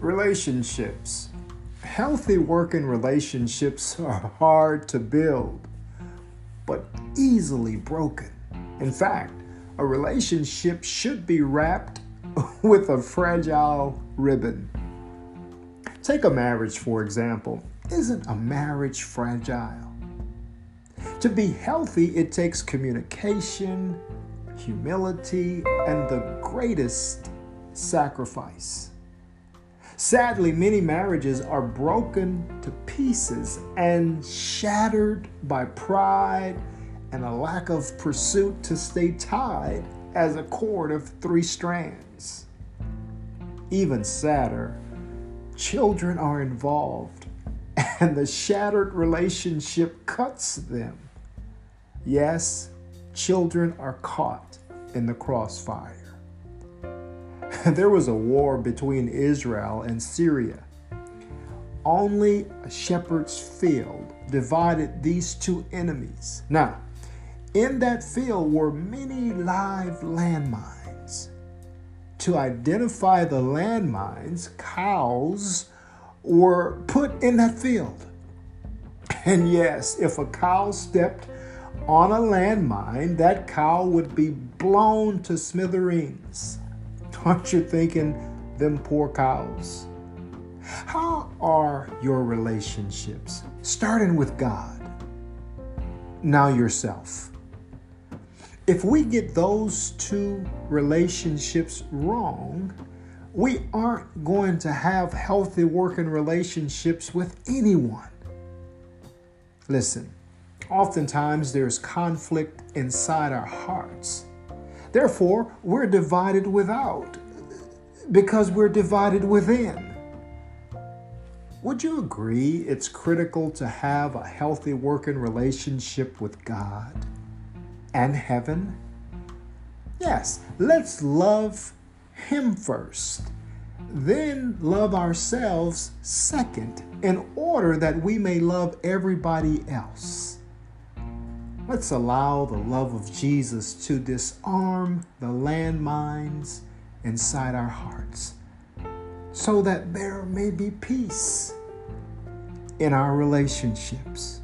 Relationships. Healthy working relationships are hard to build, but easily broken. In fact, a relationship should be wrapped with a fragile ribbon. Take a marriage, for example. Isn't a marriage fragile? To be healthy, it takes communication, humility, and the greatest sacrifice. Sadly, many marriages are broken to pieces and shattered by pride and a lack of pursuit to stay tied as a cord of three strands. Even sadder, children are involved and the shattered relationship cuts them. Yes, children are caught in the crossfire. there was a war between Israel and Syria. Only a shepherd's field divided these two enemies. Now, in that field were many live landmines. To identify the landmines, cows were put in that field. And yes, if a cow stepped on a landmine, that cow would be blown to smithereens. Aren't you thinking, them poor cows? How are your relationships? Starting with God, now yourself. If we get those two relationships wrong, we aren't going to have healthy working relationships with anyone. Listen, oftentimes there's conflict inside our hearts Therefore, we're divided without because we're divided within. Would you agree it's critical to have a healthy working relationship with God and heaven? Yes, let's love Him first, then love ourselves second, in order that we may love everybody else. Let's allow the love of Jesus to disarm the landmines inside our hearts so that there may be peace in our relationships.